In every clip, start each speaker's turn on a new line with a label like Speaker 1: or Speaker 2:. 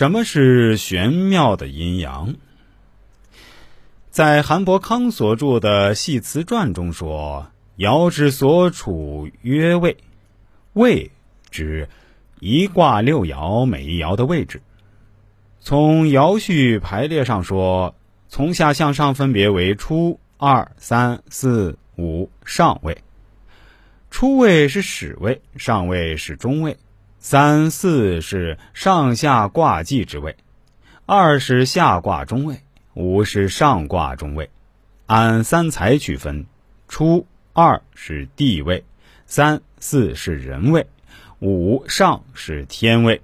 Speaker 1: 什么是玄妙的阴阳？在韩伯康所著的《系辞传》中说：“爻之所处曰位，位指一卦六爻每一爻的位置。从爻序排列上说，从下向上分别为初、二、三、四、五上位。初位是始位，上位是中位。”三四是上下卦记之位，二是下卦中位，五是上卦中位。按三才区分，初二是地位，三四是人位，五上是天位。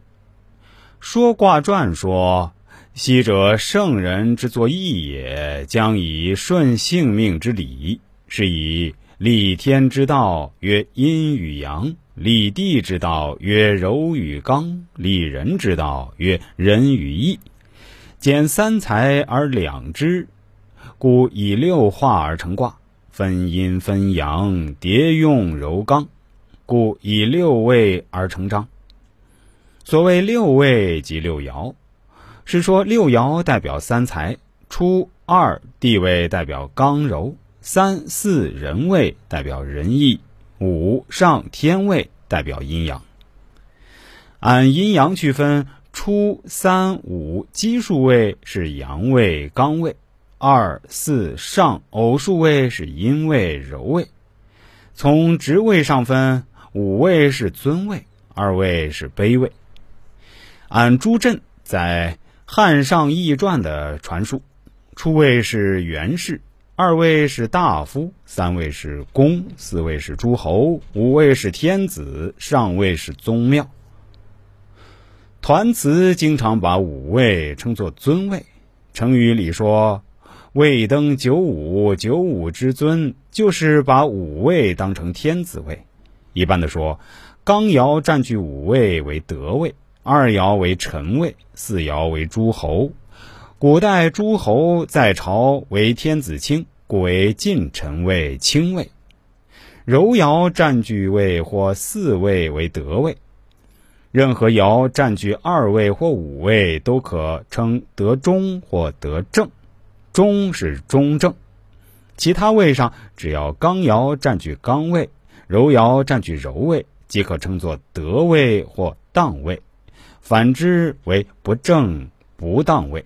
Speaker 1: 说卦传说：“昔者圣人之作义也，将以顺性命之理，是以立天之道，曰阴与阳。”立地之道曰柔与刚，立人之道曰仁与义。兼三才而两之，故以六化而成卦，分阴分阳，叠用柔刚，故以六位而成章。所谓六位即六爻，是说六爻代表三才，初二地位代表刚柔，三四人位代表仁义。五上天位代表阴阳，按阴阳区分，初三五奇数位是阳位刚位，二四上偶数位是阴位柔位。从职位上分，五位是尊位，二位是卑位。按朱震在《汉上易传》的传述，初位是元氏。二位是大夫，三位是公，四位是诸侯，五位是天子，上位是宗庙。团词经常把五位称作尊位，成语里说“位登九五，九五之尊”，就是把五位当成天子位。一般的说，刚爻占据五位为德位，二爻为臣位，四爻为诸侯。古代诸侯在朝为天子卿，故为近臣位、卿位。柔爻占据位或四位为德位。任何爻占据二位或五位，都可称得中或得正。中是中正。其他位上，只要刚爻占据刚位，柔爻占据柔位，即可称作得位或当位。反之为不正不当位。